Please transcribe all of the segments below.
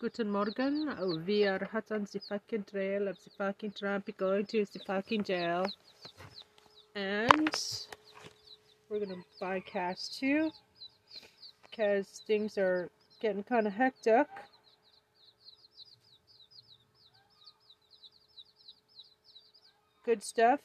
Guten Morgen. Wir hatten the fucking trail of the fucking Trump going to the fucking jail. And we're gonna bycast too. Because things are getting kind of hectic. Good stuff.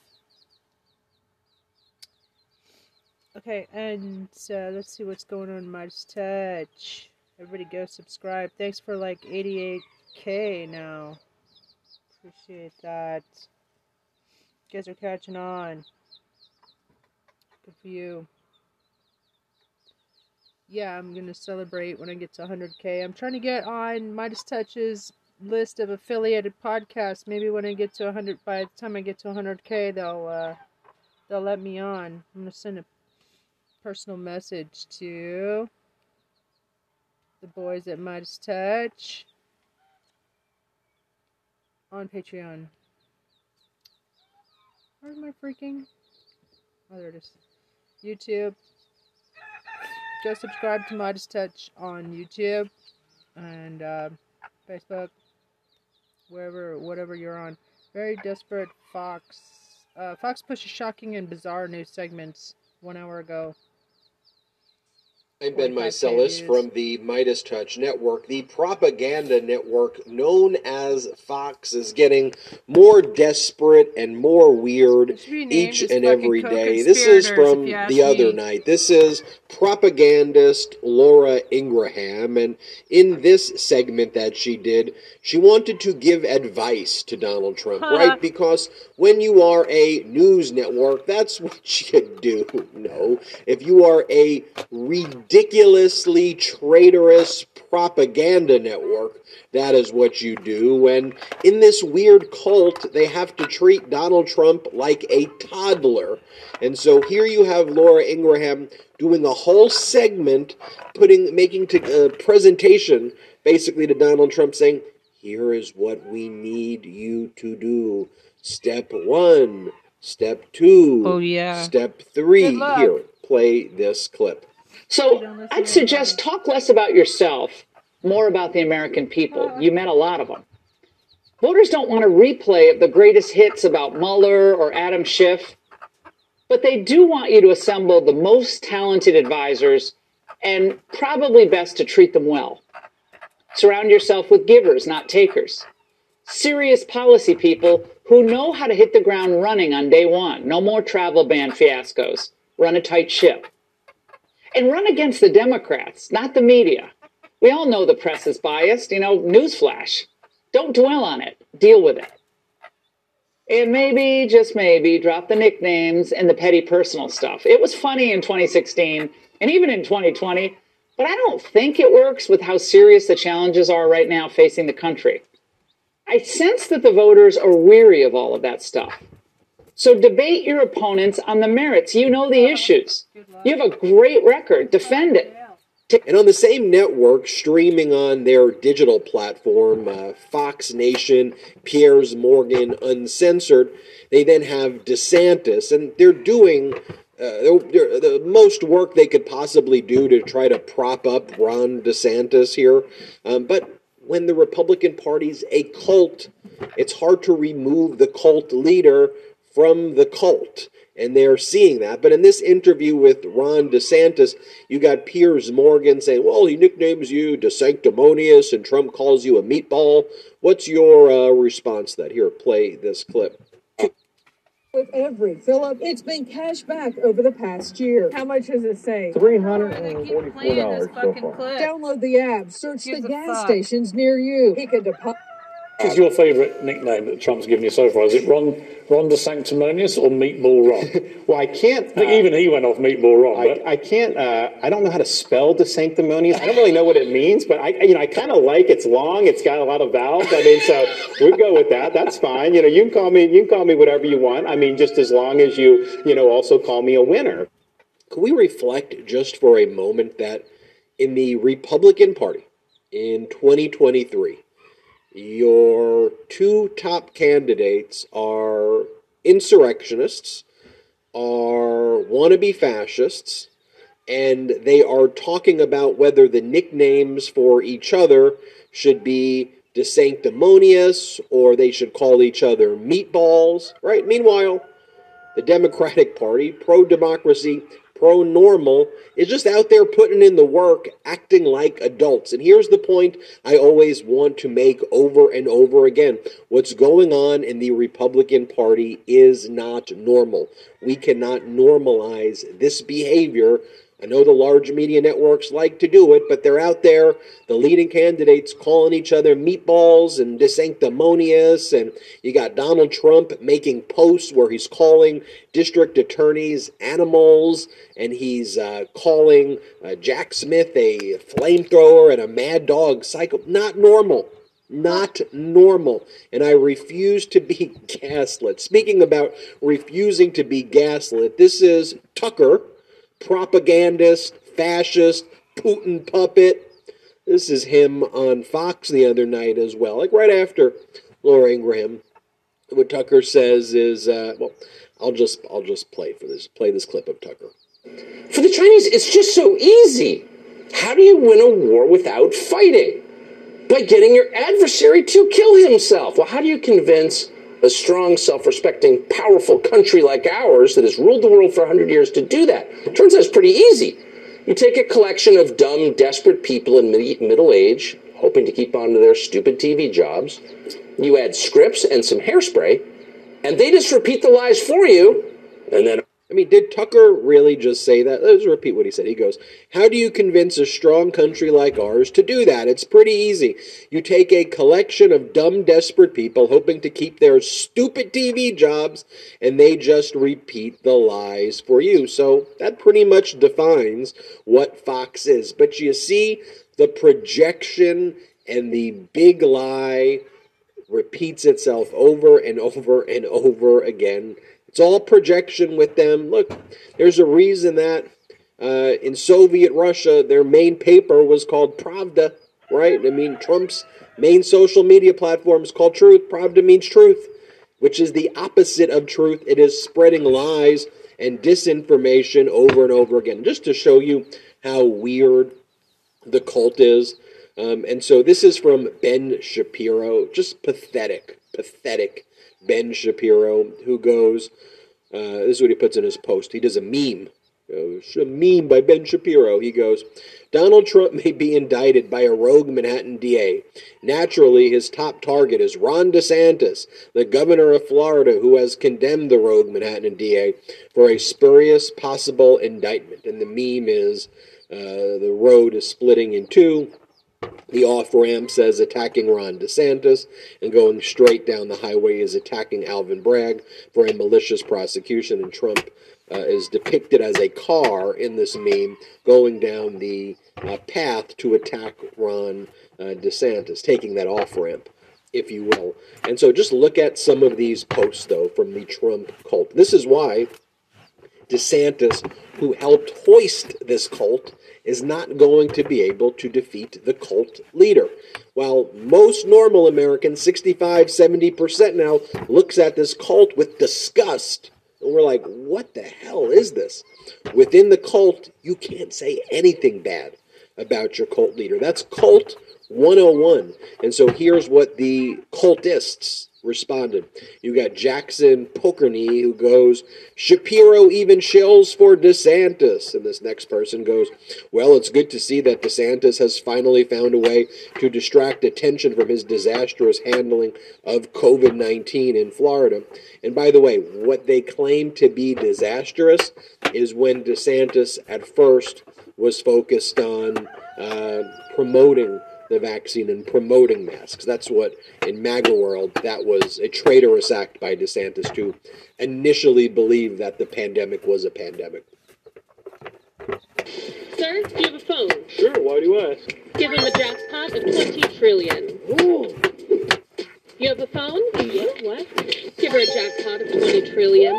Okay, and uh, let's see what's going on in Midas Touch. Everybody go subscribe. Thanks for like 88k now. Appreciate that. You guys are catching on. Good for you. Yeah, I'm gonna celebrate when I get to 100k. I'm trying to get on Midas Touch's list of affiliated podcasts. Maybe when I get to 100, by the time I get to 100k, they'll uh, they'll let me on. I'm gonna send a personal message to the boys at Midas Touch on Patreon. Where's my freaking? Oh, there it is. YouTube. Go subscribe to Midas Touch on YouTube and uh, Facebook, wherever, whatever you're on. Very desperate Fox. Uh, Fox pushes shocking and bizarre news segments one hour ago. I'm Ben 45 Meiselas from the Midas Touch Network. The propaganda network known as Fox is getting more desperate and more weird It should be named each and every day. This is from if you ask the other me. night. This is propagandist Laura Ingraham. And in this segment that she did, she wanted to give advice to Donald Trump, right? Because when you are a news network, that's what you do. No. If you are a ridiculously traitorous propaganda network, that is what you do. And in this weird cult, they have to treat Donald Trump like a toddler. And so here you have Laura Ingraham doing a whole segment, putting, making to, uh, presentation basically to Donald Trump saying, here is what we need you to do. Step one, step two, Oh, yeah. step three. Here, play this clip. So I'd suggest talk less about yourself, more about the American people. You met a lot of them. Voters don't want a replay of the greatest hits about Mueller or Adam Schiff, but they do want you to assemble the most talented advisors and probably best to treat them well. Surround yourself with givers, not takers. Serious policy people who know how to hit the ground running on day one. No more travel ban fiascos. Run a tight ship and run against the Democrats, not the media. We all know the press is biased, you know, newsflash. Don't dwell on it, deal with it. And maybe, just maybe, drop the nicknames and the petty personal stuff. It was funny in 2016 and even in 2020, but I don't think it works with how serious the challenges are right now facing the country. I sense that the voters are weary of all of that stuff. So debate your opponents on the merits. You know the issues. You have a great record. Defend it. And on the same network, streaming on their digital platform, uh, Fox Nation, Piers Morgan Uncensored, they then have DeSantis, and they're doing uh, they're, they're, the most work they could possibly do to try to prop up Ron DeSantis here. Um, but when the Republican Party's a cult, it's hard to remove the cult leader from the cult. And they're seeing that. But in this interview with Ron DeSantis, you got Piers Morgan saying, well, he nicknames you De Sanctimonious, and Trump calls you a meatball. What's your uh, response to that? Here, play this clip. with every Philip. It's been cash back over the past year. How much does it say? Three hundred and forty-four dollars so far. Download the app, search Gives the gas fuck. stations near you. He could deposit. What is your favourite nickname that Trump's given you so far? Is it Ron Ron DeSanctimonious or Meatball Ron? Well, I can't. I think uh, even he went off Meatball Ron. I, But I can't. Uh, I don't know how to spell the sanctimonious. I don't really know what it means, but I, you know, I kind of like it's long. It's got a lot of vowels. I mean, so we go with that. That's fine. You know, you can call me. You can call me whatever you want. I mean, just as long as you, you know, also call me a winner. Could we reflect just for a moment that in the Republican Party in 2023, your two top candidates are insurrectionists, are wannabe fascists, and they are talking about whether the nicknames for each other should be De Sanctimonious or they should call each other meatballs, right? Meanwhile, the Democratic Party, pro democracy, pro normal, is just out there putting in the work, acting like adults. And here's the point I always want to make over and over again what's going on in the Republican Party is not normal. We cannot normalize this behavior I know the large media networks like to do it, but they're out there, the leading candidates calling each other meatballs and DeSanctimonious, and you got Donald Trump making posts where he's calling district attorneys animals, and he's uh, calling uh, Jack Smith a flamethrower and a mad dog psycho. Not normal. Not normal. And I refuse to be gaslit. Speaking about refusing to be gaslit, this is Tucker propagandist, fascist, Putin puppet. This is him on Fox the other night as well, like right after Laura Ingraham. What Tucker says is, uh, well, I'll just I'll just play for this play this clip of Tucker. For the Chinese, it's just so easy. How do you win a war without fighting? By getting your adversary to kill himself. Well, how do you convince a strong, self respecting, powerful country like ours that has ruled the world for 100 years to do that? Turns out it's pretty easy. You take a collection of dumb, desperate people in middle age, hoping to keep on to their stupid TV jobs. You add scripts and some hairspray, and they just repeat the lies for you, and then mean, did Tucker really just say that? Let's repeat what he said. He goes, How do you convince a strong country like ours to do that? It's pretty easy. You take a collection of dumb, desperate people hoping to keep their stupid TV jobs, and they just repeat the lies for you. So that pretty much defines what Fox is. But you see, the projection and the big lie repeats itself over and over and over again it's all projection with them. Look, there's a reason that uh, in Soviet Russia, their main paper was called Pravda, right? I mean, Trump's main social media platform is called Truth. Pravda means truth, which is the opposite of truth. It is spreading lies and disinformation over and over again, just to show you how weird the cult is. Um, and so this is from Ben Shapiro, just pathetic, pathetic Ben Shapiro, who goes, uh, this is what he puts in his post. He does a meme. a meme by Ben Shapiro. He goes, Donald Trump may be indicted by a rogue Manhattan DA. Naturally, his top target is Ron DeSantis, the governor of Florida, who has condemned the rogue Manhattan DA for a spurious possible indictment. And the meme is uh, the road is splitting in two. The off ramp says attacking Ron DeSantis, and going straight down the highway is attacking Alvin Bragg for a malicious prosecution. And Trump uh, is depicted as a car in this meme going down the uh, path to attack Ron uh, DeSantis, taking that off ramp, if you will. And so just look at some of these posts, though, from the Trump cult. This is why DeSantis, who helped hoist this cult, is not going to be able to defeat the cult leader. While most normal Americans, 65, 70% now, looks at this cult with disgust. And we're like, what the hell is this? Within the cult, you can't say anything bad about your cult leader. That's cult 101. And so here's what the cultists responded. You got Jackson Pokerny who goes, Shapiro even shills for DeSantis. And this next person goes, Well, it's good to see that DeSantis has finally found a way to distract attention from his disastrous handling of COVID 19 in Florida. And by the way, what they claim to be disastrous is when DeSantis at first was focused on uh, promoting the vaccine and promoting masks. That's what, in MAGA world, that was a traitorous act by DeSantis to initially believe that the pandemic was a pandemic. Sir, do you have a phone? Sure, why do you ask? Give him a jackpot of 20 trillion. Ooh. You have a phone? Yeah, what? Give her a jackpot of 20 trillion.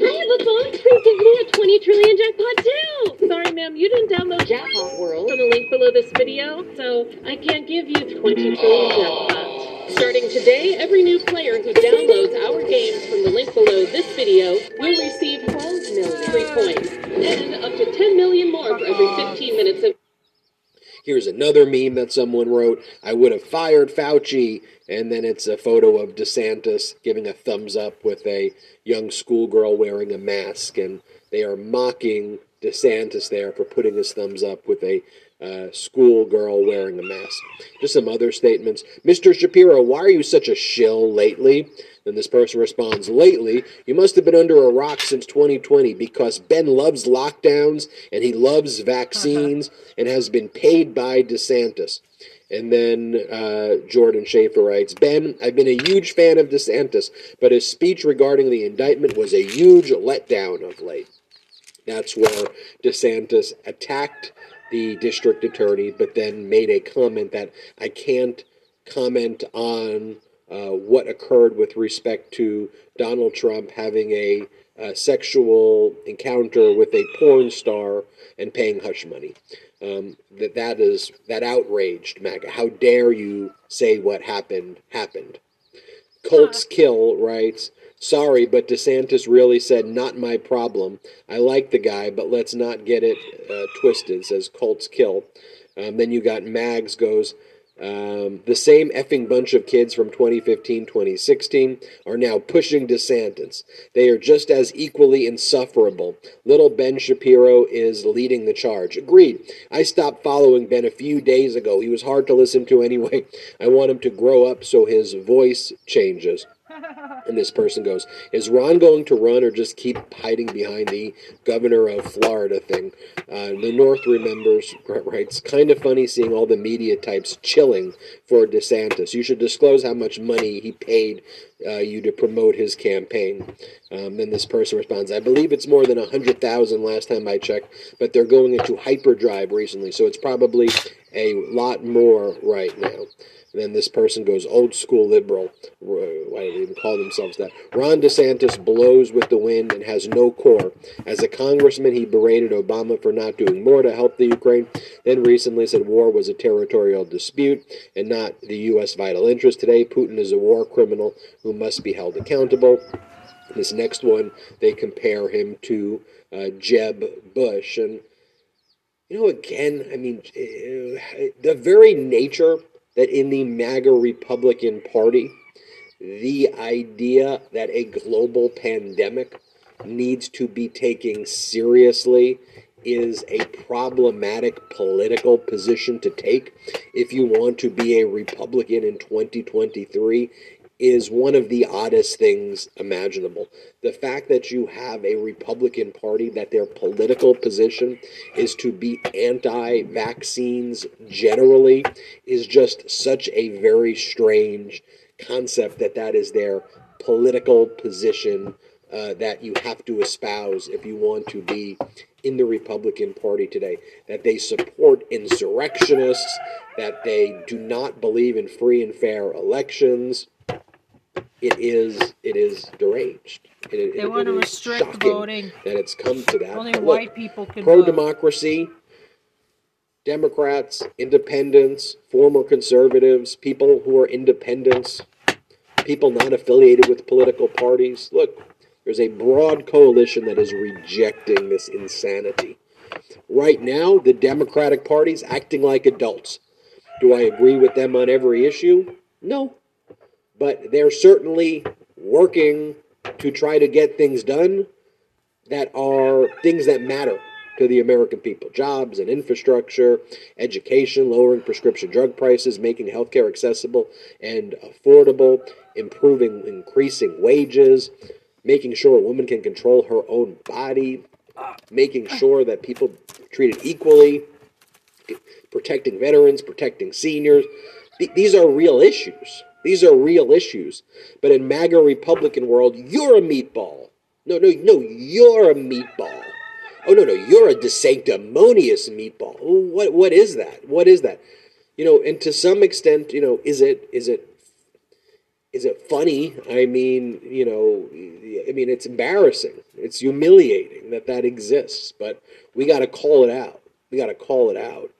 I have a phone. Please give me a 20 trillion jackpot too. Sorry, ma'am, you didn't download Jackpot World from the link below this video, so I can't give you 20 trillion jackpot. Starting today, every new player who downloads our games from the link below this video will receive million. free points. And up to 10 million more for every 15 minutes of Here's another meme that someone wrote. I would have fired Fauci. And then it's a photo of DeSantis giving a thumbs up with a young schoolgirl wearing a mask. And they are mocking DeSantis there for putting his thumbs up with a uh, schoolgirl wearing a mask. Just some other statements. Mr. Shapiro, why are you such a shill lately? Then this person responds, Lately, you must have been under a rock since 2020 because Ben loves lockdowns and he loves vaccines and has been paid by DeSantis. And then uh, Jordan Schaefer writes, Ben, I've been a huge fan of DeSantis, but his speech regarding the indictment was a huge letdown of late. That's where DeSantis attacked the district attorney, but then made a comment that I can't comment on uh, what occurred with respect to Donald Trump having a, sexual encounter with a porn star and paying hush money. Um, that that is that outraged MAGA. How dare you say what happened happened? Colts Kill writes, Sorry, but DeSantis really said, not my problem. I like the guy, but let's not get it uh, twisted, says Colts Kill. Um, then you got Mags goes, um, the same effing bunch of kids from 2015 2016 are now pushing DeSantis. They are just as equally insufferable. Little Ben Shapiro is leading the charge. Agreed. I stopped following Ben a few days ago. He was hard to listen to anyway. I want him to grow up so his voice changes. And this person goes, Is Ron going to run or just keep hiding behind the governor of Florida thing? Uh, the North remembers, writes, Kind of funny seeing all the media types chilling for DeSantis. You should disclose how much money he paid uh, you to promote his campaign. Um, then this person responds, I believe it's more than 100,000 last time I checked, but they're going into hyperdrive recently, so it's probably a lot more right now. And then this person goes old school liberal. Why do they even call themselves that? Ron DeSantis blows with the wind and has no core. As a congressman, he berated Obama for not doing more to help the Ukraine. Then recently said war was a territorial dispute and not the U.S. vital interest. Today, Putin is a war criminal who must be held accountable. This next one, they compare him to uh, Jeb Bush. And, you know, again, I mean, uh, the very nature that in the MAGA Republican Party, the idea that a global pandemic needs to be taken seriously is a problematic political position to take. If you want to be a Republican in 2023 is one of the oddest things imaginable. The fact that you have a Republican Party that their political position is to be anti vaccines generally is just such a very strange concept that that is their political position uh, that you have to espouse if you want to be in the Republican Party today. That they support insurrectionists, that they do not believe in free and fair elections it is it is deranged. It, They it- want it to restrict voting. that it's come to that. Only But white look, people can pro democracy. Democrats, independents, former conservatives, people who are independents, people not affiliated with political parties. Look, there's a broad coalition that is rejecting this insanity. Right now, the Democratic Party's acting like adults. Do I agree with them on every issue? No. But they're certainly working to try to get things done that are things that matter to the American people jobs and infrastructure, education, lowering prescription drug prices, making healthcare accessible and affordable, improving, increasing wages, making sure a woman can control her own body, making sure that people treated equally, protecting veterans, protecting seniors. Th- These are real issues. These are real issues. But in MAGA Republican world, you're a meatball. No, no, no, you're a meatball. Oh no, no, you're a sanctimonious meatball. What what is that? What is that? You know, and to some extent, you know, is it is it is it funny? I mean, you know, I mean, it's embarrassing. It's humiliating that that exists, but we got to call it out. We got to call it out.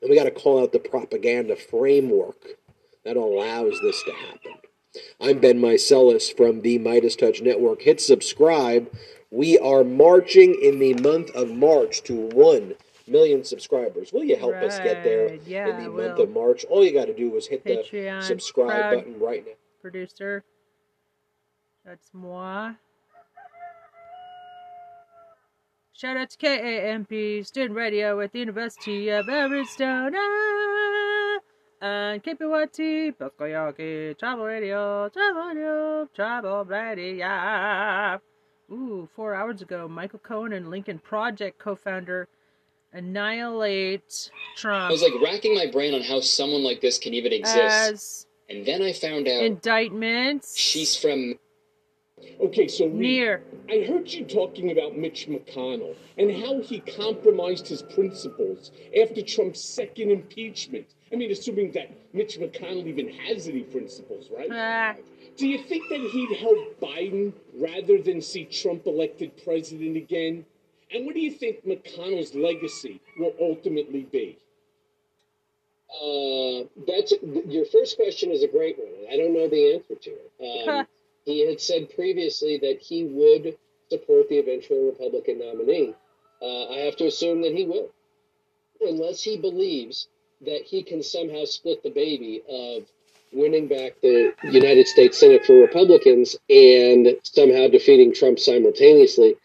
And we got to call out the propaganda framework that allows this to happen. I'm Ben Meiselas from the Midas Touch Network. Hit subscribe We are marching in the month of March to 1 million subscribers. Will you help us get there yeah, in the month of March? All you got to do is hit Patreon, the subscribe button right now. Producer. That's moi. Shout out to KAMP Student Radio at the University of Arizona. And KPYT, Pascua Yaqui, Travel Radio, Travel Radio, Travel Radio. Ooh, four hours ago, Michael Cohen and Lincoln Project co founder annihilate Trump I was like racking my brain on how someone like this can even exist. as and then I found out indictments. she's from Okay, so Reed, Near. I heard you talking about Mitch McConnell and how he compromised his principles after Trump's second impeachment. I mean, assuming that Mitch McConnell even has any principles, right? Ah. Do you think that he'd help Biden rather than see Trump elected president again? And what do you think McConnell's legacy will ultimately be? Uh, that's your first question is a great one. I don't know the answer to it. Um, he had said previously that he would support the eventual Republican nominee. Uh, I have to assume that he will, unless he believes that he can somehow split the baby of winning back the United States Senate for Republicans and somehow defeating Trump simultaneously.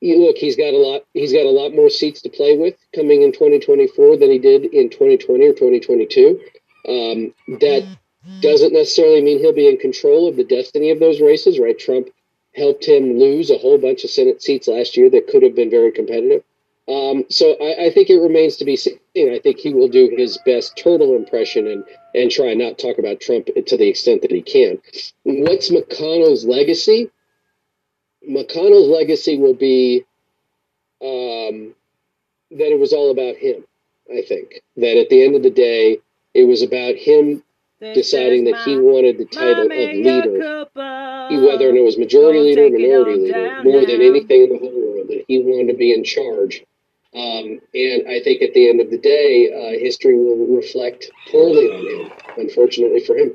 You look, he's got a lot. He's got a lot more seats to play with coming in 2024 than he did in 2020 or 2022. Um, that doesn't necessarily mean he'll be in control of the destiny of those races, right? Trump helped him lose a whole bunch of Senate seats last year that could have been very competitive. Um, so I, I think it remains to be seen. I think he will do his best turtle impression and and try not talk about Trump to the extent that he can. What's McConnell's legacy? McConnell's legacy will be um, that it was all about him. I think that at the end of the day, it was about him deciding that he wanted the title of leader, whether it was majority leader or minority leader, more than anything in the whole world, that he wanted to be in charge. Um, and I think at the end of the day, uh, history will reflect poorly on him, unfortunately for him.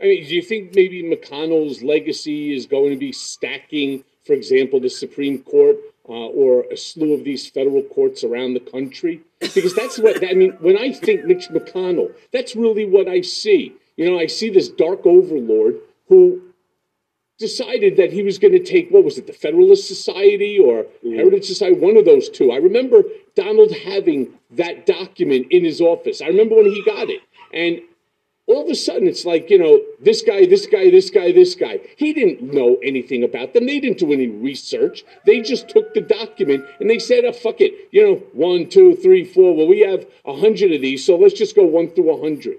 I mean, do you think maybe McConnell's legacy is going to be stacking, for example, the Supreme Court uh, or a slew of these federal courts around the country? Because that's what I mean. When I think Mitch McConnell, that's really what I see. You know, I see this dark overlord who decided that he was going to take what was it, the Federalist Society or mm-hmm. Heritage Society, one of those two. I remember Donald having that document in his office. I remember when he got it, and all of a sudden it's like you know this guy this guy this guy this guy he didn't know anything about them they didn't do any research they just took the document and they said oh fuck it you know one two three four well we have a hundred of these so let's just go one through a hundred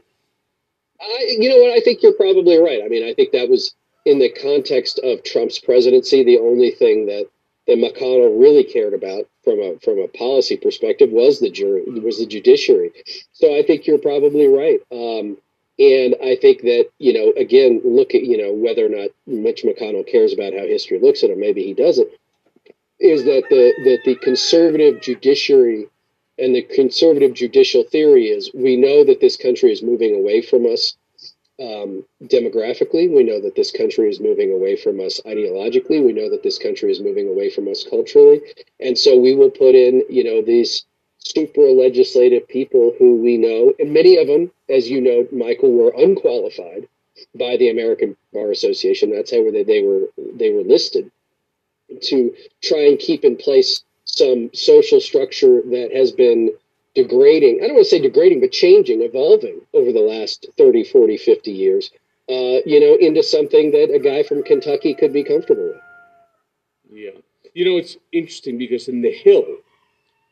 you know what? I think you're probably right. I mean, I think that was in the context of Trump's presidency, the only thing that that McConnell really cared about from a from a policy perspective was the jury, was the judiciary. So I think you're probably right. Um, and I think that you know, again, look at you know whether or not Mitch McConnell cares about how history looks at him. Maybe he doesn't. Is that the that the conservative judiciary and the conservative judicial theory is we know that this country is moving away from us um, demographically. We know that this country is moving away from us ideologically. We know that this country is moving away from us culturally. And so we will put in, you know, these super legislative people who we know, and many of them, as you know, Michael, were unqualified by the American Bar Association. That's how they, they were they were listed to try and keep in place some social structure that has been degrading. I don't want to say degrading, but changing, evolving over the last 30, 40, 50 years, uh, you know, into something that a guy from Kentucky could be comfortable with. Yeah. You know, it's interesting because in The Hill,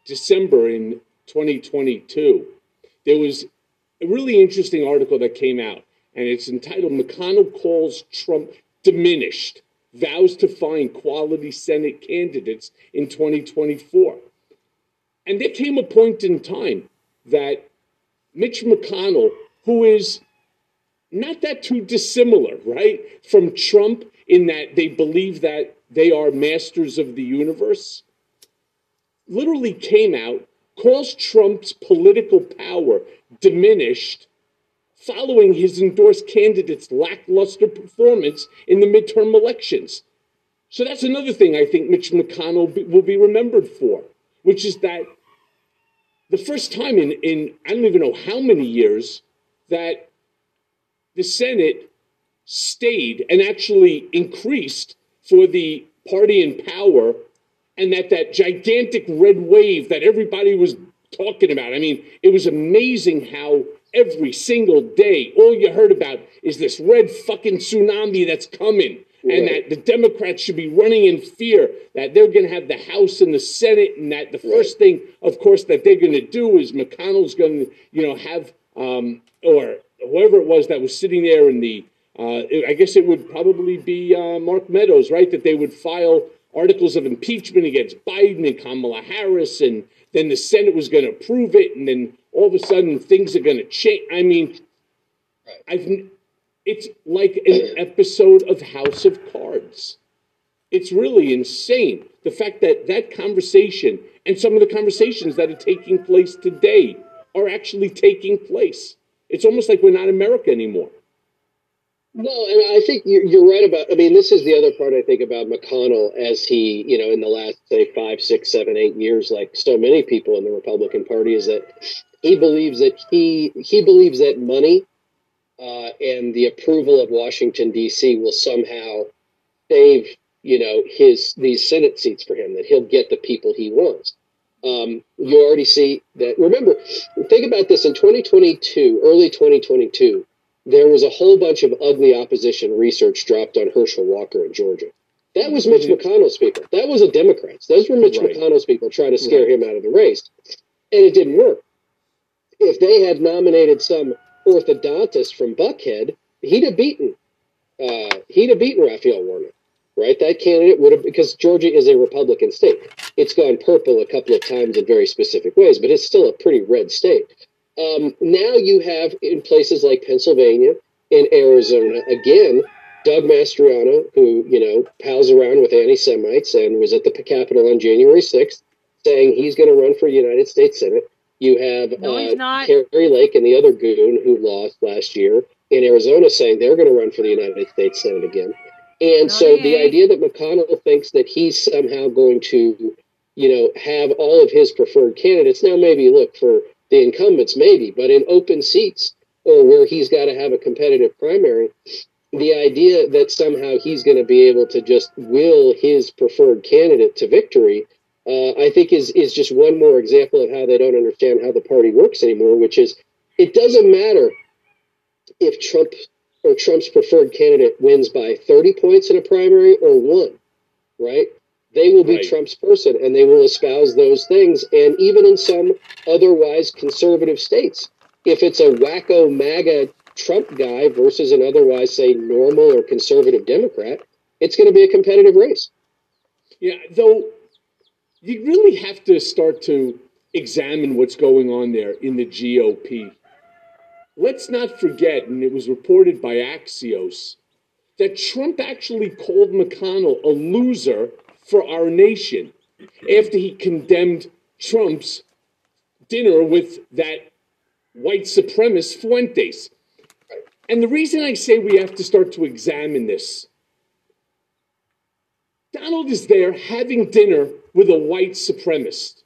December in 2022, there was a really interesting article that came out, and it's entitled McConnell Calls Trump Diminished, Vows to Find Quality Senate Candidates in 2024. And there came a point in time that Mitch McConnell, who is not that too dissimilar, right, from Trump in that they believe that they are masters of the universe, literally came out, calls Trump's political power diminished following his endorsed candidate's lackluster performance in the midterm elections. So that's another thing I think Mitch McConnell will be remembered for, which is that the first time in, in I don't even know how many years that the Senate stayed and actually increased for the party in power and that that gigantic red wave that everybody was talking about. I mean, it was amazing how every single day all you heard about is this red fucking tsunami that's coming. And that the Democrats should be running in fear that they're going to have the House and the Senate, and that the first thing, of course, that they're going to do is McConnell's going to, you know, have um, or whoever it was that was sitting there in the, uh, I guess it would probably be uh, Mark Meadows, right? That they would file articles of impeachment against Biden and Kamala Harris, and then the Senate was going to approve it, and then all of a sudden things are going to change. I mean, I've, it's like an episode of House of Cards. It's really insane. The fact that that conversation and some of the conversations that are taking place today are actually taking place. It's almost like we're not America anymore. No, and I think you're, right about. I mean, this is the other part I think about McConnell as he, you know, in the last say five, six, seven, eight years, like so many people in the Republican Party, is that he believes that he he believes that money uh, and the approval of Washington D.C. will somehow save, you know, his these Senate seats for him. That he'll get the people he wants. Um, you already see that. Remember, think about this in 2022, early 2022 there was a whole bunch of ugly opposition research dropped on Herschel Walker in Georgia. That was Mitch McConnell's people. That was the Democrats. Those were Mitch Right. McConnell's people trying to scare Right. him out of the race. And it didn't work. If they had nominated some orthodontist from Buckhead, he'd have beaten uh, he'd have beaten Raphael Warnock. Right? That candidate would have because Georgia is a Republican state. It's gone purple a couple of times in very specific ways, but it's still a pretty red state. Um, now you have in places like Pennsylvania and Arizona again, Doug Mastriano, who you know pals around with anti-Semites and was at the Capitol on January sixth, saying he's going to run for United States Senate. You have No, uh. Kari Lake and the other goon who lost last year in Arizona saying they're going to run for the United States Senate again. And so the idea that McConnell thinks that he's somehow going to, you know, have all of his preferred candidates now maybe look for the incumbents maybe, but in open seats or where he's got to have a competitive primary, the idea that somehow he's going to be able to just will his preferred candidate to victory, uh, I think is is just one more example of how they don't understand how the party works anymore. Which is, it doesn't matter if Trump or Trump's preferred candidate wins by 30 points in a primary or one, right? They will be Right. Trump's person and they will espouse those things. And even in some otherwise conservative states, if it's a wacko MAGA Trump guy versus an otherwise, say, normal or conservative Democrat, it's going to be a competitive race. Yeah, though you really have to start to examine what's going on there in the GOP. Let's not forget, and it was reported by Axios, that Trump actually called McConnell a loser for our nation after he condemned Trump's dinner with that white supremacist Fuentes. And the reason I say we have to start to examine this Donald is there having dinner with a white supremacist.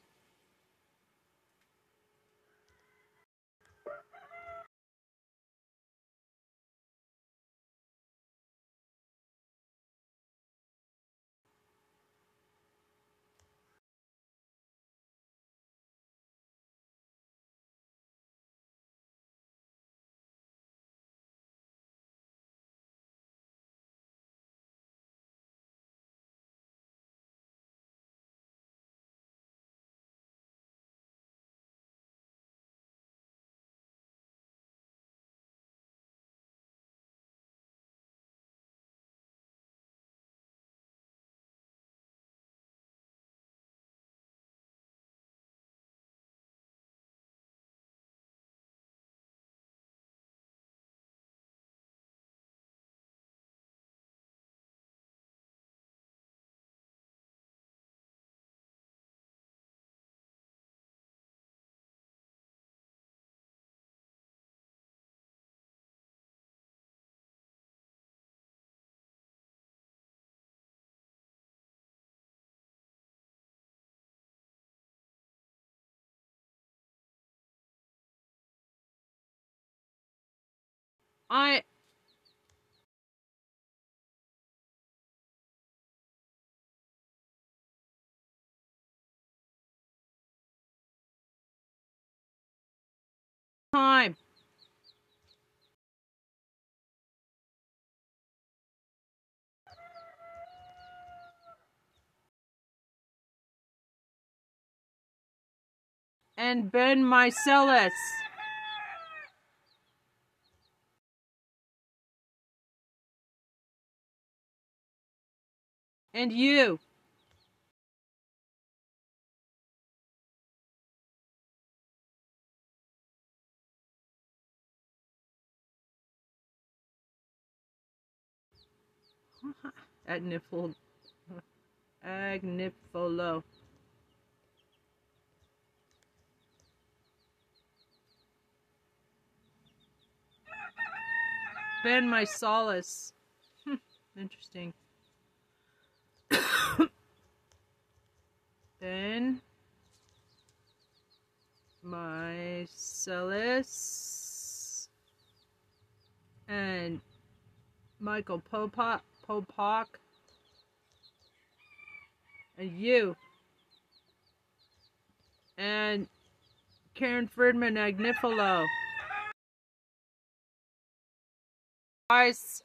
I time. And Ben Meiselas. And you. Agnifol Agnifilo. Ben Meiselas. Interesting. ben my and Michael Popak Popak and you and Karen Friedman Agnifilo. Guys,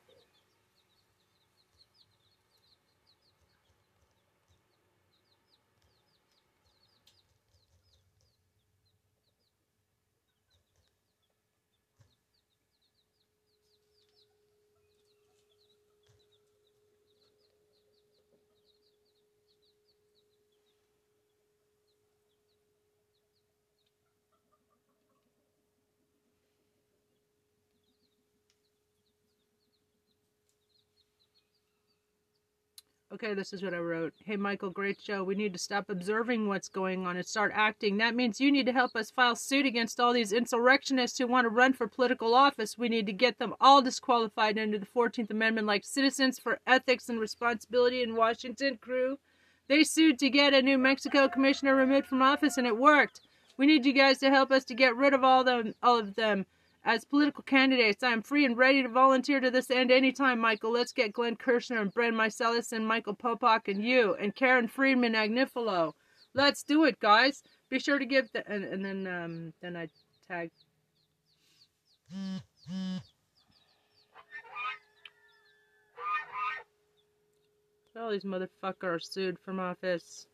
Okay, this is what I wrote. Hey, Michael, great show. We need to stop observing what's going on and start acting. That means you need to help us file suit against all these insurrectionists who want to run for political office. We need to get them all disqualified under the 14th Amendment, like Citizens for Ethics and Responsibility in Washington crew. They sued to get a New Mexico commissioner removed from office, and it worked. We need you guys to help us to get rid of all them, all of them. As political candidates, I am free and ready to volunteer to this end anytime, Michael. Let's get Glenn Kirshner and Brent Meiselas and Michael Popak and you and Karen Friedman Agnifilo. Let's do it, guys. Be sure to give the and, and then um then I tag all these motherfuckers are sued from office.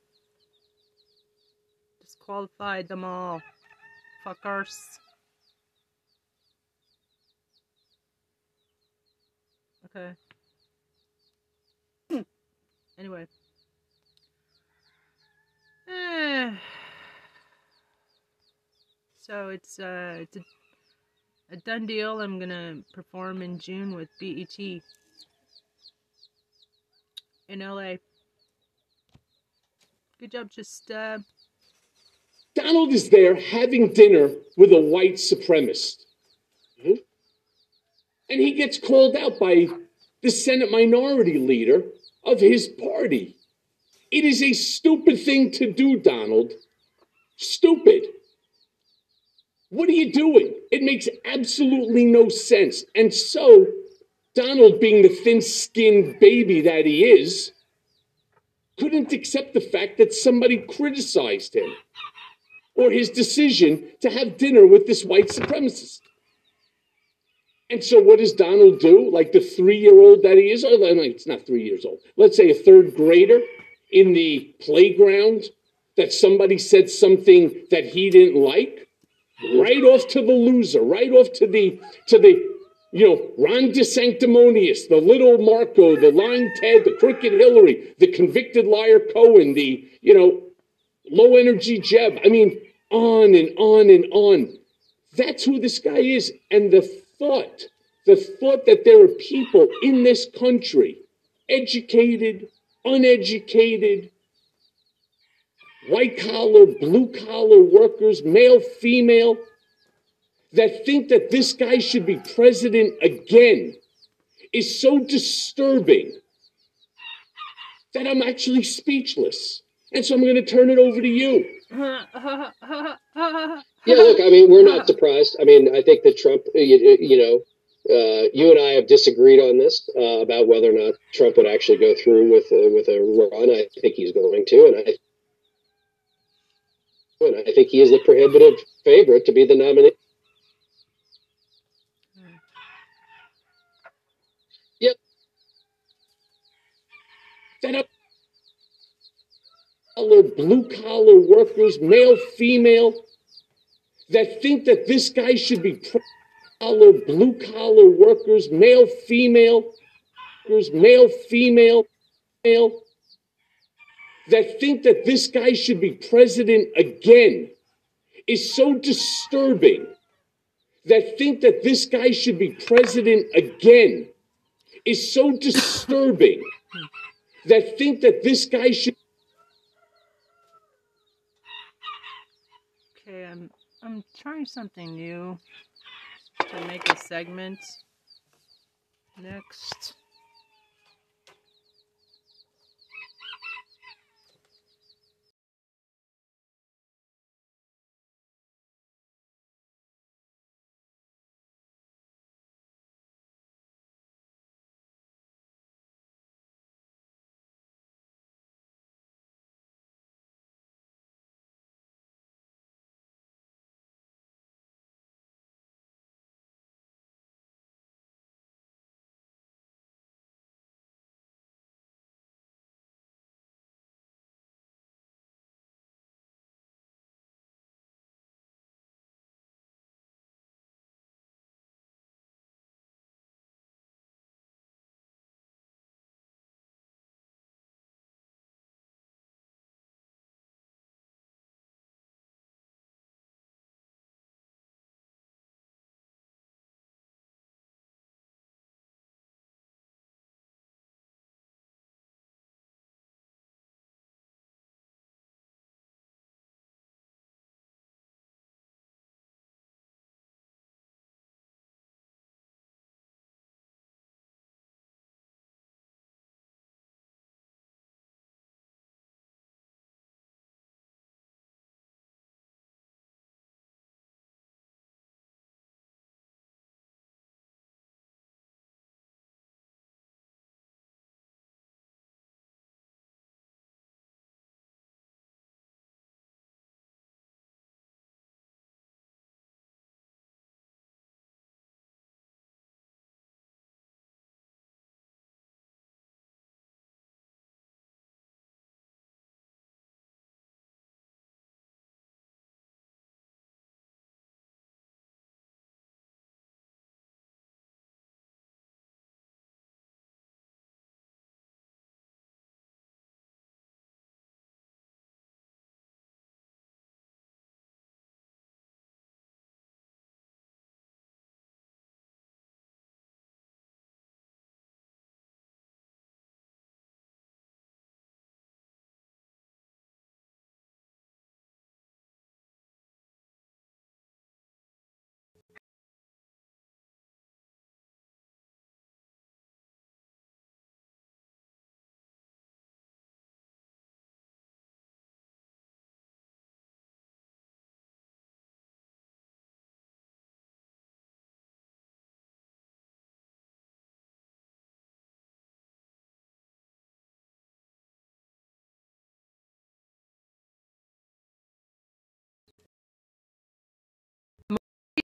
Disqualified them all. Fuckers. Okay. Hmm. anyway. So it's uh it's a, a done deal. I'm gonna perform in June with BET in LA. Good job, just uh Donald is there having dinner with a white supremacist. Mhm. And he gets called out by the Senate minority leader of his party. It is a stupid thing to do, Donald. Stupid. What are you doing? It makes absolutely no sense. And so, Donald, being the thin skinned baby that he is, couldn't accept the fact that somebody criticized him or his decision to have dinner with this white supremacist. And so, what does Donald do? Like the three year old that he is, or no, it's not three years old. Let's say a third grader in the playground that somebody said something that he didn't like. Right off to the loser, right off to the to the you know Ron DeSanctimonious, the little Marco, the lying Ted, the crooked Hillary, the convicted liar Cohen, the you know low energy Jeb. I mean, on and on and on. That's who this guy is. And the thought, the thought that there are people in this country, educated, uneducated, white collar, blue collar workers, male, female, that think that this guy should be president again is so disturbing that I'm actually speechless. And so I'm going to turn it over to you. Yeah, look, I mean, we're not surprised. I mean, I think that Trump, uh, you, you know, uh, you and I have disagreed on this uh, about whether or not Trump would actually go through with uh, with a run. I think he's going to, and I and I think he is the prohibitive favorite to be the nominee. Yep. That up blue collar workers, male, female, that think that this guy should be collar, blue collar workers, male, female, workers, male, female, male, that think that this guy should be president again is so disturbing. That think that this guy should be president again is so disturbing. that think that this guy should. Okay, I'm trying something new to make a segment. Next.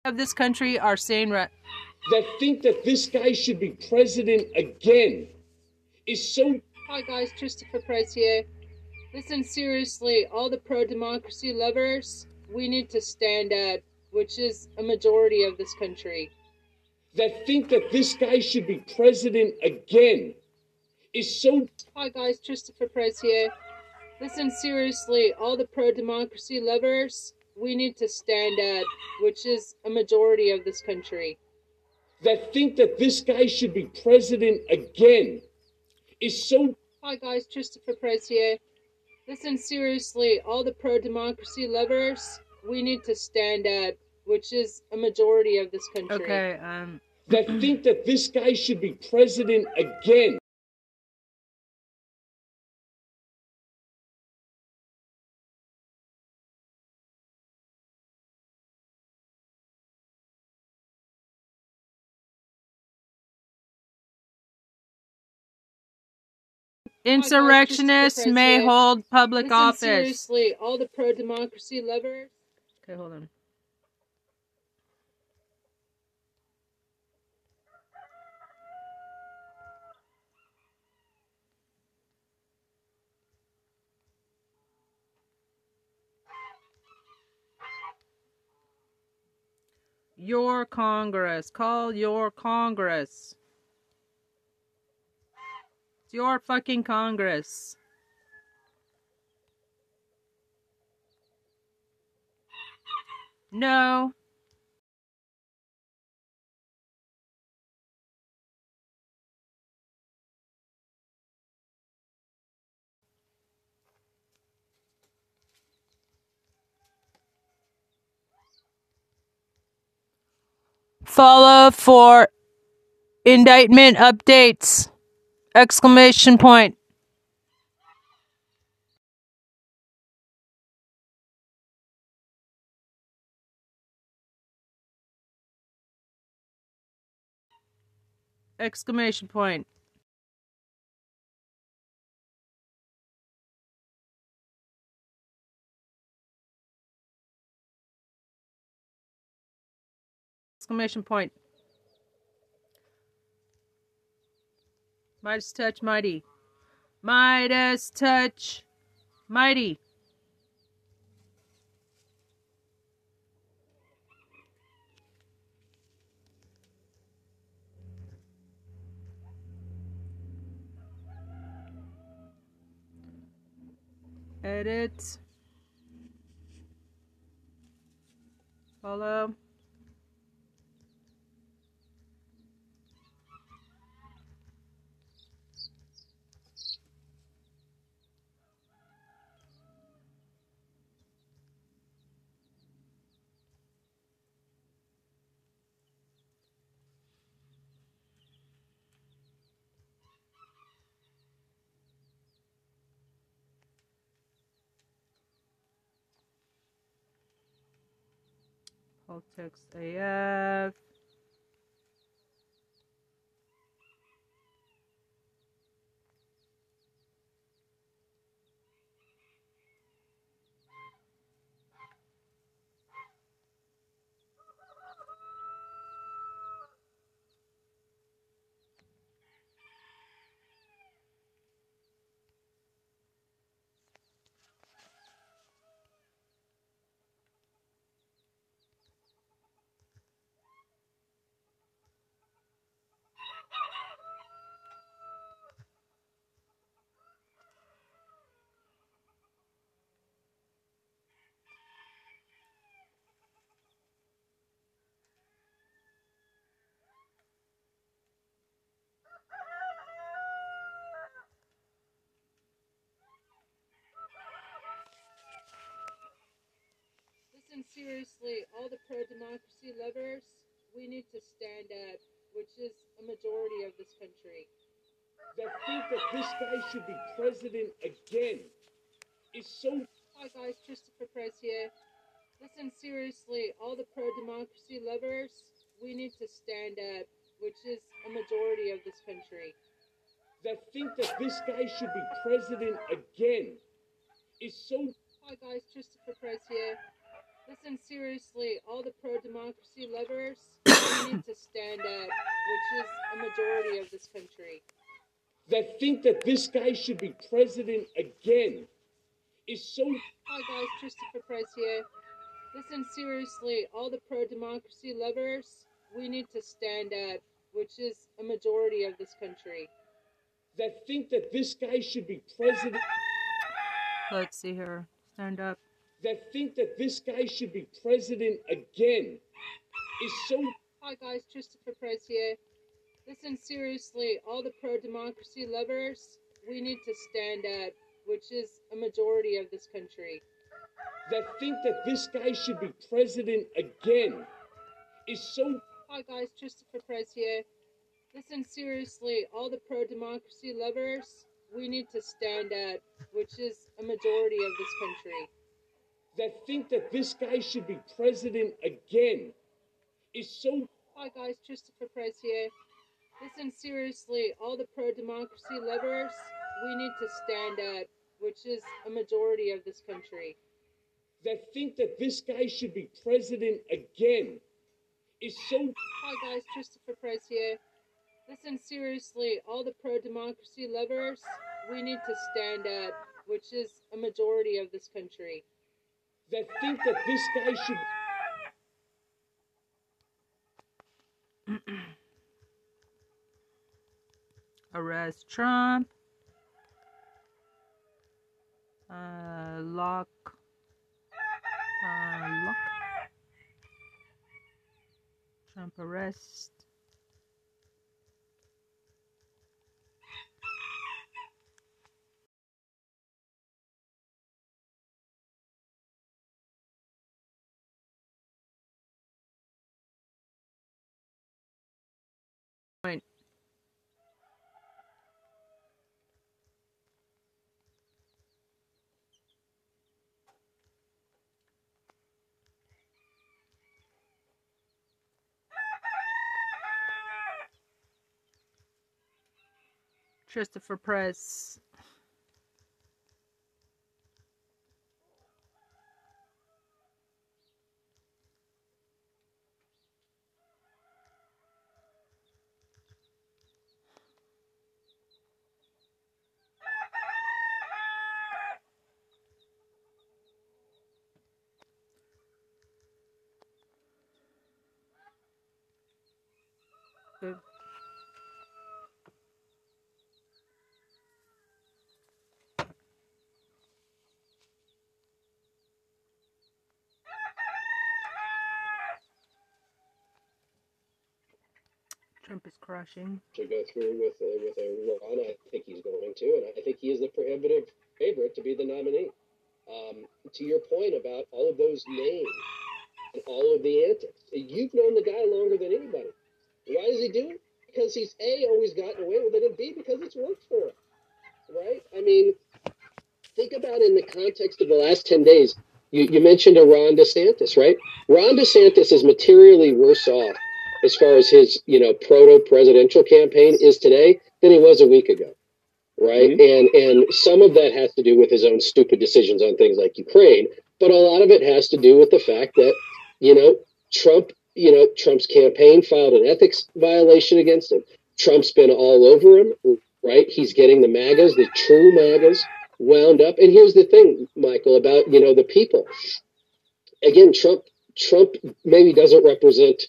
Of this country are saying right that think that this guy should be president again is so. Hi guys, Christopher Price here. Listen seriously, all the pro-democracy lovers, we need to stand up, which is a majority of this country. That think that this guy should be president again is so. Hi guys, Christopher Price here. Listen seriously, all the pro-democracy lovers, we need to stand up, which is a majority of this country. That think that this guy should be president again is so. Hi guys, Christopher Price here. Listen seriously, all the pro democracy lovers, we need to stand up, which is a majority of this country. Okay, um. That think that this guy should be president again Insurrectionists may hold public Listen office. seriously, all the pro-democracy lovers. Okay, hold on. Your Congress. Call your Congress. It's your fucking Congress. No. Follow for indictment updates. Exclamation point. Exclamation point. Exclamation point. MeidasTouch Mighty. Midas touch mighty. Edit. Follow. Politics AF. Listen seriously, all the pro-democracy lovers. We need to stand up, which is a majority of this country. That think that this guy should be president again is so. Hi guys, Christopher Press here. Listen seriously, all the pro-democracy lovers. We need to stand up, which is a majority of this country. That think that this guy should be president again is so. Hi guys, Christopher Press here. Listen seriously, all the pro-democracy lovers. We need to stand up, which is a majority of this country. That think that this guy should be president again is so. Hi guys, Christopher Price here. Listen seriously, all the pro-democracy lovers. We need to stand up, which is a majority of this country. That think that this guy should be president. Let's see here. Stand up. That think that this guy should be president again is so. Hi guys, Christopher Press here. Listen seriously, all the pro-democracy lovers. We need to stand up, which is a majority of this country. That think that this guy should be president again is so. Hi guys, Christopher Press here. Listen seriously, all the pro-democracy lovers. We need to stand up, which is a majority of this country. That think that this guy should be president again is so. Hi guys, Christopher Press here. Listen seriously, all the pro-democracy lovers. we need to stand up, which is a majority of this country. That think that this guy should be president again is so. Hi guys, Christopher Price here. Listen seriously, all the pro democracy lovers, we need to stand up, which is a majority of this country. That think that this guy should. Arrest Trump. Uh, lock. Uh, lock. Trump arrest. Point. Christopher Press. Good. Trump is crashing. to go through with a, with a run. I think he's going to, and I think he is the prohibitive favorite to be the nominee. Um, to your point about all of those names and all of the antics, you've known the guy longer than anybody. Why does he do it? Because he's a always gotten away with it, and b because it's worked for him. Right? I mean, think about in the context of the last ten days. You, you mentioned a Ron DeSantis, right? Ron DeSantis is materially worse off as far as his, you know, proto presidential campaign is today than he was a week ago. Right. Mm-hmm. And and some of that has to do with his own stupid decisions on things like Ukraine, but a lot of it has to do with the fact that, you know, Trump, you know, Trump's campaign filed an ethics violation against him. Trump's been all over him, right? He's getting the MAGAs, the true MAGAs, wound up. And here's the thing, Michael, about, you know, the people. Again, Trump Trump maybe doesn't represent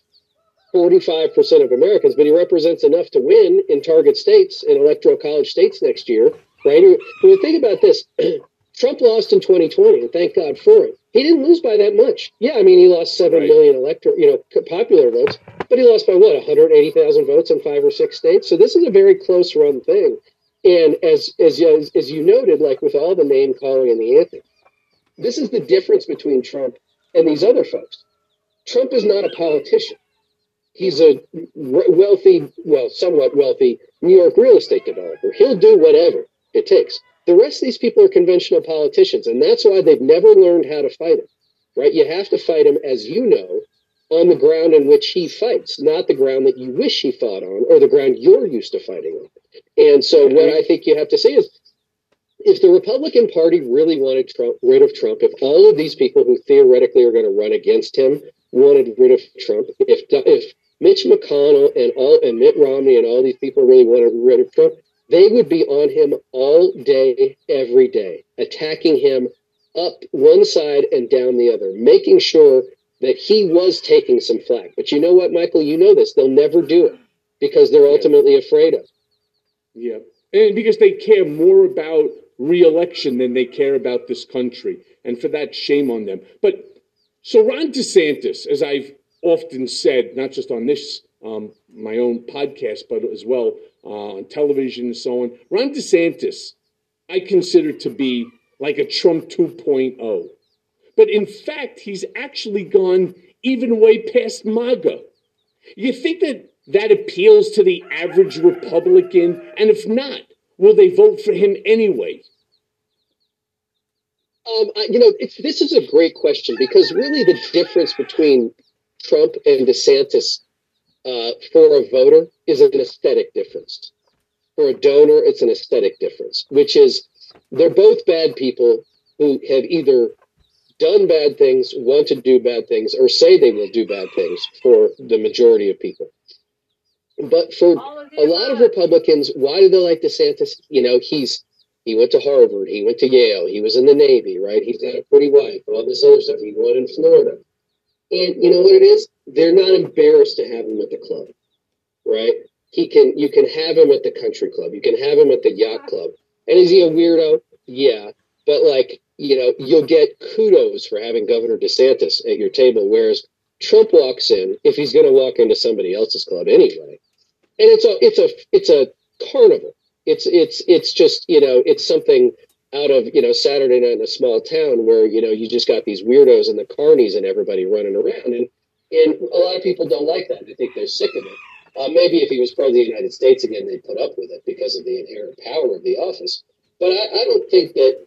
45% of Americans, but he represents enough to win in target states, in electoral college states next year, right? When you think about this, Trump lost in 2020, and thank God for it. He didn't lose by that much. Yeah, I mean, he lost seven Right. million electoral, you know, popular votes, but he lost by what, 180,000 votes in five or six states? So this is a very close run thing. And as, as, as, as you noted, like with all the name calling and the anthem, this is the difference between Trump and these other folks. Trump is not a politician. He's a wealthy, well, somewhat wealthy New York real estate developer. He'll do whatever it takes. The rest of these people are conventional politicians, and that's why they've never learned how to fight him. Right? You have to fight him, as you know, on the ground in which he fights, not the ground that you wish he fought on or the ground you're used to fighting on. And so, what I think you have to say is if the Republican Party really wanted Trump, rid of Trump, if all of these people who theoretically are going to run against him wanted rid of Trump, if if Mitch McConnell and all and Mitt Romney and all these people really wanted to rid of Trump, they would be on him all day, every day, attacking him up one side and down the other, making sure that he was taking some flack. But you know what, Michael? You know this. They'll never do it because they're ultimately afraid of. Yeah. And because they care more about reelection than they care about this country. And for that, shame on them. But so Ron DeSantis, as I've often said, not just on this, um, my own podcast, but as well uh, on television and so on, Ron DeSantis, I consider to be like a Trump 2.0. But in fact, he's actually gone even way past MAGA. You think that that appeals to the average Republican? And if not, will they vote for him anyway? Um, you know, it's, this is a great question because really the difference between Trump and DeSantis uh, for a voter is an aesthetic difference. For a donor, it's an aesthetic difference, which is they're both bad people who have either done bad things, want to do bad things, or say they will do bad things for the majority of people. But for a lot of Republicans, why do they like DeSantis? You know, he's he went to Harvard, he went to Yale, he was in the Navy, right? He's got a pretty wife, all this other stuff. He won in Florida. And you know what it is? They're not embarrassed to have him at the club, right? He can you can have him at the country club, you can have him at the yacht club. And is he a weirdo? Yeah. But like, you know, you'll get kudos for having Governor DeSantis at your table, whereas Trump walks in, if he's gonna walk into somebody else's club anyway. And it's a it's a it's a carnival. It's it's it's just, you know, it's something out of you know Saturday night in a small town where you know you just got these weirdos and the carnies and everybody running around and and a lot of people don't like that. They think they're sick of it. Uh, maybe if he was part of the United States again, they'd put up with it because of the inherent power of the office. But I, I don't think that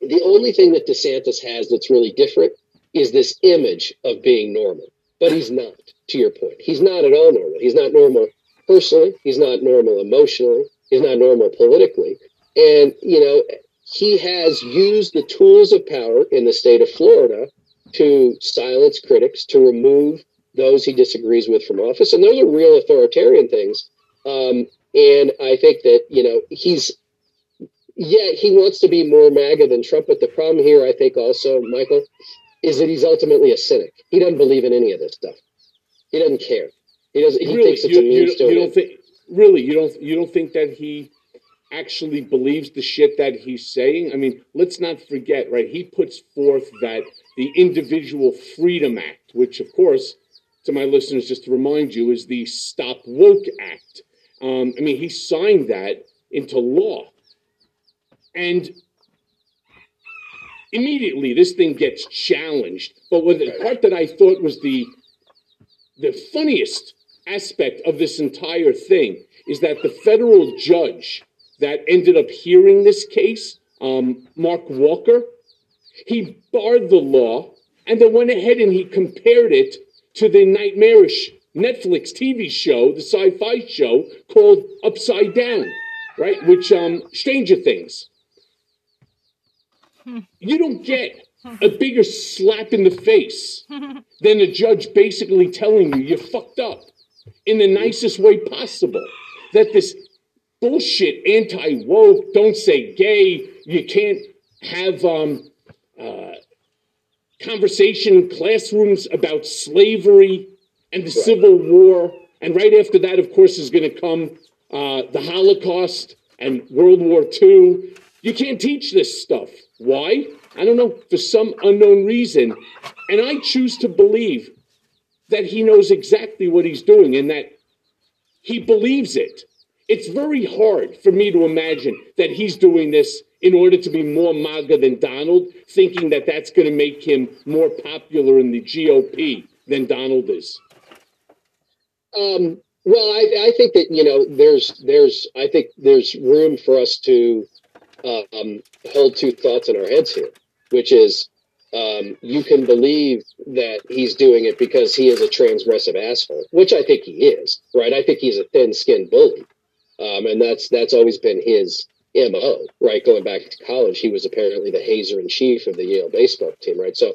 the only thing that DeSantis has that's really different is this image of being normal. But he's not, to your point. He's not at all normal. He's not normal personally. He's not normal emotionally. He's not normal politically. And, you know, he has used the tools of power in the state of Florida to silence critics, to remove those he disagrees with from office. And those are real authoritarian things. Um, and I think that, you know, he's, yeah, he wants to be more MAGA than Trump. But the problem here, I think also, Michael, is that he's ultimately a cynic. He doesn't believe in any of this stuff. He doesn't care. He doesn't, he really, thinks it's you, a mean you, story. you don't think really you don't you don't think that he actually believes the shit that he's saying? I mean, let's not forget, right? He puts forth that the Individual Freedom Act, which, of course, to my listeners, just to remind you, is the Stop Woke Act. Um, I mean, he signed that into law. And immediately this thing gets challenged. But what the part that I thought was the the funniest aspect of this entire thing is that the federal judge that ended up hearing this case, um, Mark Walker, he barred the law and then went ahead and he compared it to the nightmarish Netflix TV show, the sci-fi show called Upside Down, right? Which um, Stranger Things. You don't get a bigger slap in the face than a judge basically telling you you're fucked up in the nicest way possible. That this bullshit anti woke, don't say gay, you can't have um, uh, conversation in classrooms about slavery and the Civil War. And right after that, of course, is going to come uh, the Holocaust and World War II. You can't teach this stuff. Why? I don't know, for some unknown reason. And I choose to believe that he knows exactly what he's doing and that he believes it. It's very hard for me to imagine that he's doing this in order to be more MAGA than Donald, thinking that that's going to make him more popular in the GOP than Donald is. Um, well, I, I think that you know there's there's I think there's room for us to uh, um, hold two thoughts in our heads here, which is um, you can believe that he's doing it because he is a transgressive asshole, which I think he is, right? I think he's a thin-skinned bully, um, and that's that's always been his mo, right? Going back to college, he was apparently the hazer in chief of the Yale baseball team, right? So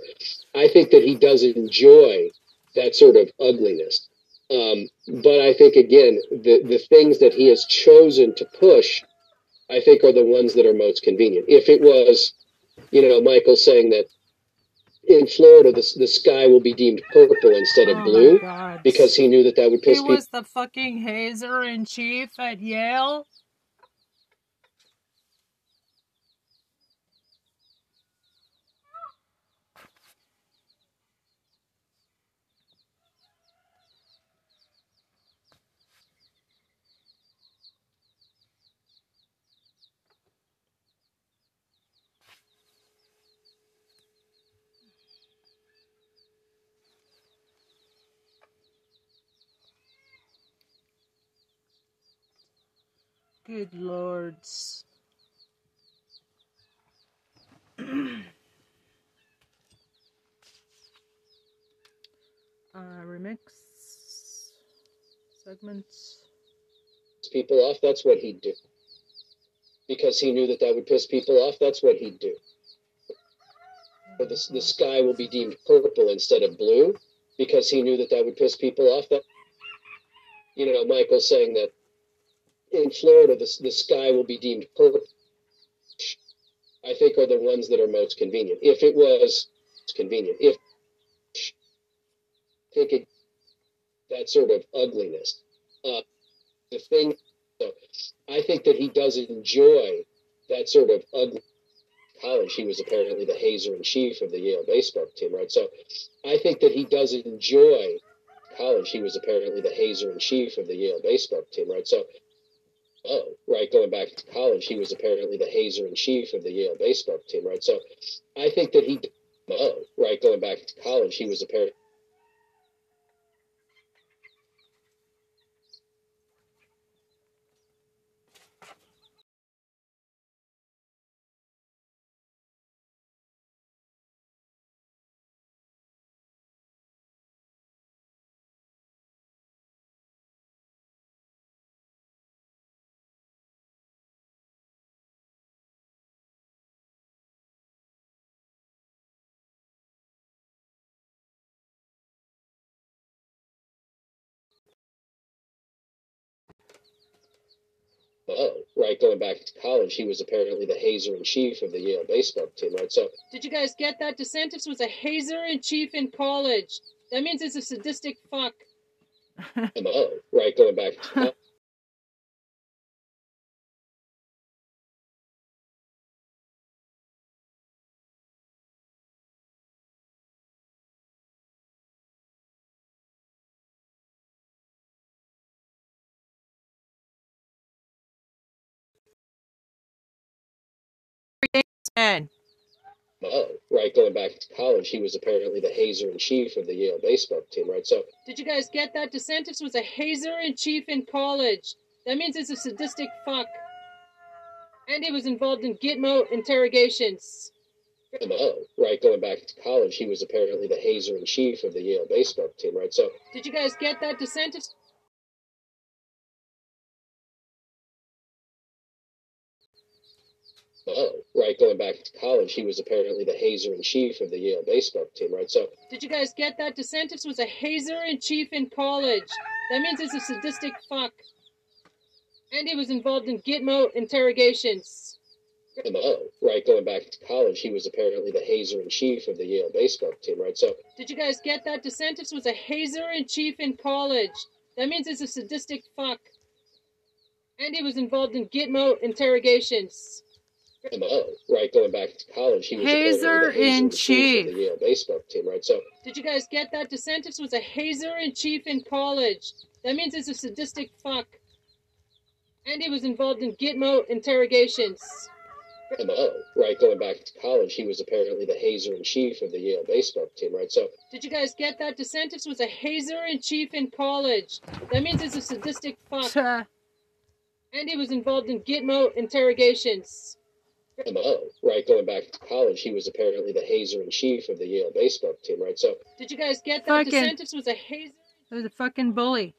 I think that he does enjoy that sort of ugliness. Um, but I think again, the the things that he has chosen to push, I think, are the ones that are most convenient. If it was, you know, Michael saying that in Florida the the sky will be deemed purple instead of Oh blue God. because he knew that that would He piss people. Off He was the fucking hazer in chief at Yale. Good lords. uh, remix segments. people off, that's what he'd do. Because he knew that that would piss people off, that's what he'd do. Or the, the sky will be deemed purple instead of blue, because he knew that that would piss people off. That you know, Michael's saying that in Florida the the sky will be deemed purple. I think are the ones that are most convenient. If it was convenient, if I think it that sort of ugliness. Uh, the thing, I think that he does enjoy that sort of ugly. College, he was apparently the hazer in chief of the Yale baseball team, right? So I think that he does enjoy college. He was apparently the hazer in chief of the Yale baseball team, right? So, oh, right, going back to college, he was apparently the hazer in chief of the Yale baseball team, right? So I think that he, oh, right, going back to college, he was apparently. Right, going back to college, he was apparently the hazer in chief of the Yale baseball team, right? So Did you guys get that? DeSantis was a hazer in chief in college. That means it's a sadistic fuck. oh, right, going back to college. Ten. Oh, right, going back to college, he was apparently the hazer in chief of the Yale baseball team, right? So Did you guys get that? DeSantis was a hazer in chief in college. That means it's a sadistic fuck. And he was involved in Gitmo interrogations. Oh, right, going back to college, he was apparently the hazer in chief of the Yale baseball team, right? So Did you guys get that? DeSantis. Oh, right, going back to college, he was apparently the hazer in chief of the Yale baseball team, right? So Did you guys get that? DeSantis was a hazer in chief in college. That means he's a sadistic fuck. And he was involved in Gitmo interrogations. Oh, right, going back to college, he was apparently the hazer in chief of the Yale baseball team, right? So Did you guys get that? DeSantis was a hazer in chief in college. That means he's a sadistic fuck. And he was involved in Gitmo interrogations. Oh, right, going back to college, he was apparently Hazer the hazer in in chief chief. of the Yale baseball team, right? So Did you guys get that? DeSantis was a hazer in chief in college. That means it's a sadistic fuck. And he was involved in Gitmo interrogations. Oh, right, going back to college, he was apparently the hazer in chief of the Yale baseball team, right? So Did you guys get that? DeSantis was a hazer in chief in college. That means it's a sadistic fuck. and he was involved in Gitmo interrogations. Oh, right, going back to college, he was apparently the hazer in chief of the Yale baseball team, right? So Did you guys get that? Fucking- DeSantis was a hazer. It was a fucking bully.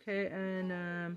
Okay, and um,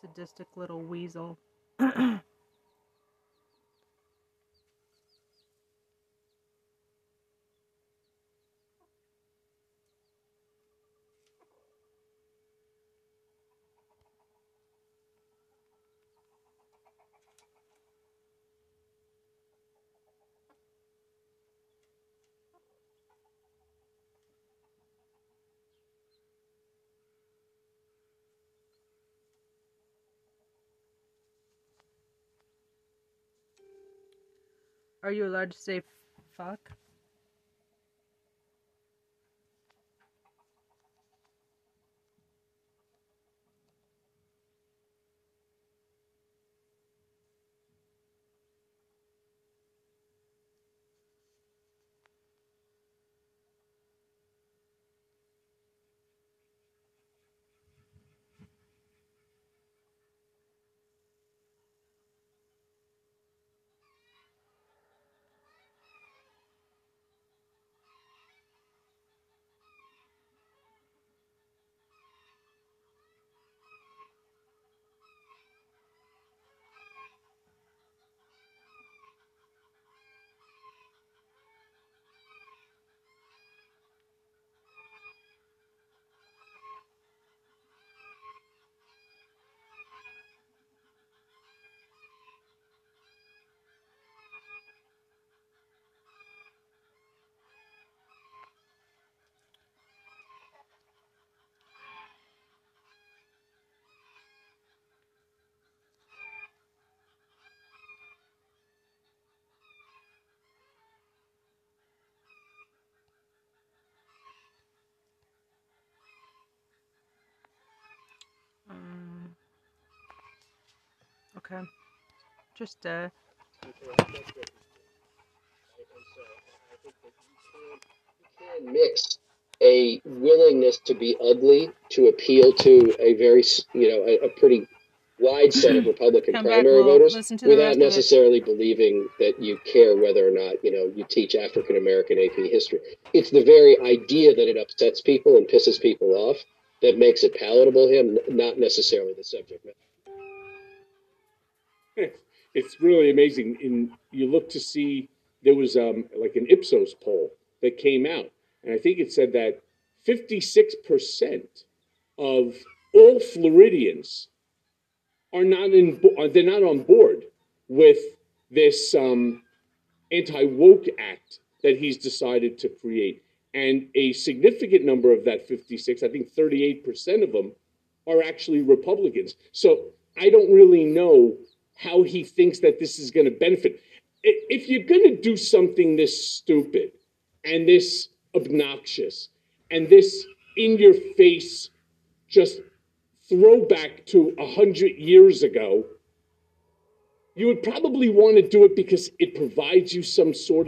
Sadistic little weasel. Are you allowed to say fuck? Okay. Just uh mix a willingness to be ugly to appeal to a very, you know, a, a pretty wide set of Republican Come back, primary we'll voters listen to the rest without necessarily believing that you care whether or not, you know, you teach African American AP history. It's the very idea that it upsets people and pisses people off that makes it palatable to him, not necessarily the subject matter. it's really amazing. In you look to see there was um, like an Ipsos poll that came out, and I think it said that 56 percent of all Floridians are not in they're not on board with this um, anti woke act that he's decided to create, and a significant number of that 56, I think 38 percent of them, are actually Republicans. So I don't really know how he thinks that this is going to benefit. If you're going to do something this stupid and this obnoxious and this in your face, just throwback to a hundred years ago, you would probably want to do it because it provides you some sort of